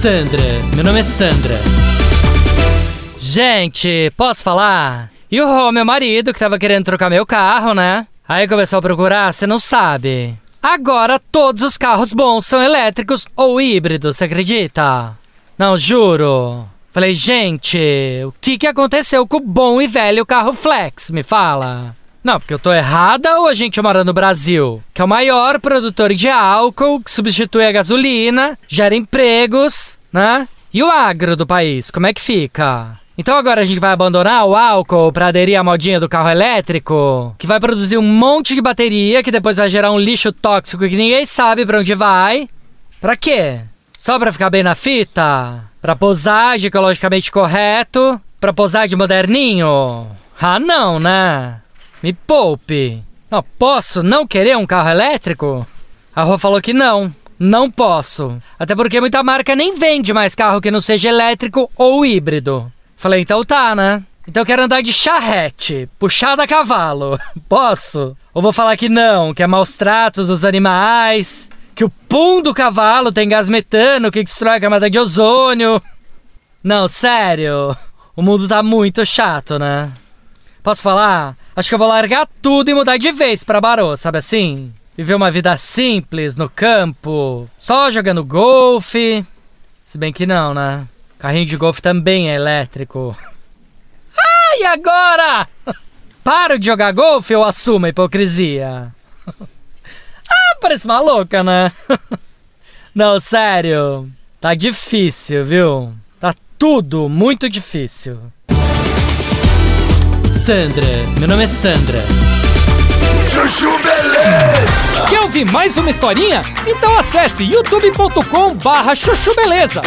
Sandra, meu nome é Sandra. Gente, posso falar? E o meu marido, que tava querendo trocar meu carro, né? Aí começou a procurar, você não sabe. Agora todos os carros bons são elétricos ou híbridos, você acredita? Não, juro. Falei, gente, o que, que aconteceu com o bom e velho carro flex? Me fala. Não, porque eu tô errada ou a gente mora no Brasil? Que é o maior produtor de álcool, que substitui a gasolina, gera empregos, né? E o agro do país, como é que fica? Então agora a gente vai abandonar o álcool para aderir à modinha do carro elétrico, que vai produzir um monte de bateria que depois vai gerar um lixo tóxico que ninguém sabe para onde vai. Pra quê? Só pra ficar bem na fita? Pra posar de ecologicamente correto? Pra posar de moderninho? Ah, não, né? Me poupe. Não, posso não querer um carro elétrico? A Rô falou que não. Não posso. Até porque muita marca nem vende mais carro que não seja elétrico ou híbrido. Falei, então tá, né? Então quero andar de charrete, puxada a cavalo. Posso? Ou vou falar que não, que é maus tratos dos animais, que o pum do cavalo tem gás metano que destrói a camada de ozônio. Não, sério. O mundo tá muito chato, né? Posso falar? Acho que eu vou largar tudo e mudar de vez pra Barô, sabe assim? Viver uma vida simples, no campo, só jogando golfe. Se bem que não, né? Carrinho de golfe também é elétrico. Ah, e agora? Paro de jogar golfe ou assumo a hipocrisia? Ah, parece uma louca, né? Não, sério. Tá difícil, viu? Tá tudo muito difícil. Sandra, meu nome é Sandra. Chuchu Beleza! Quer ouvir mais uma historinha? Então acesse youtube.com barra chuchu beleza.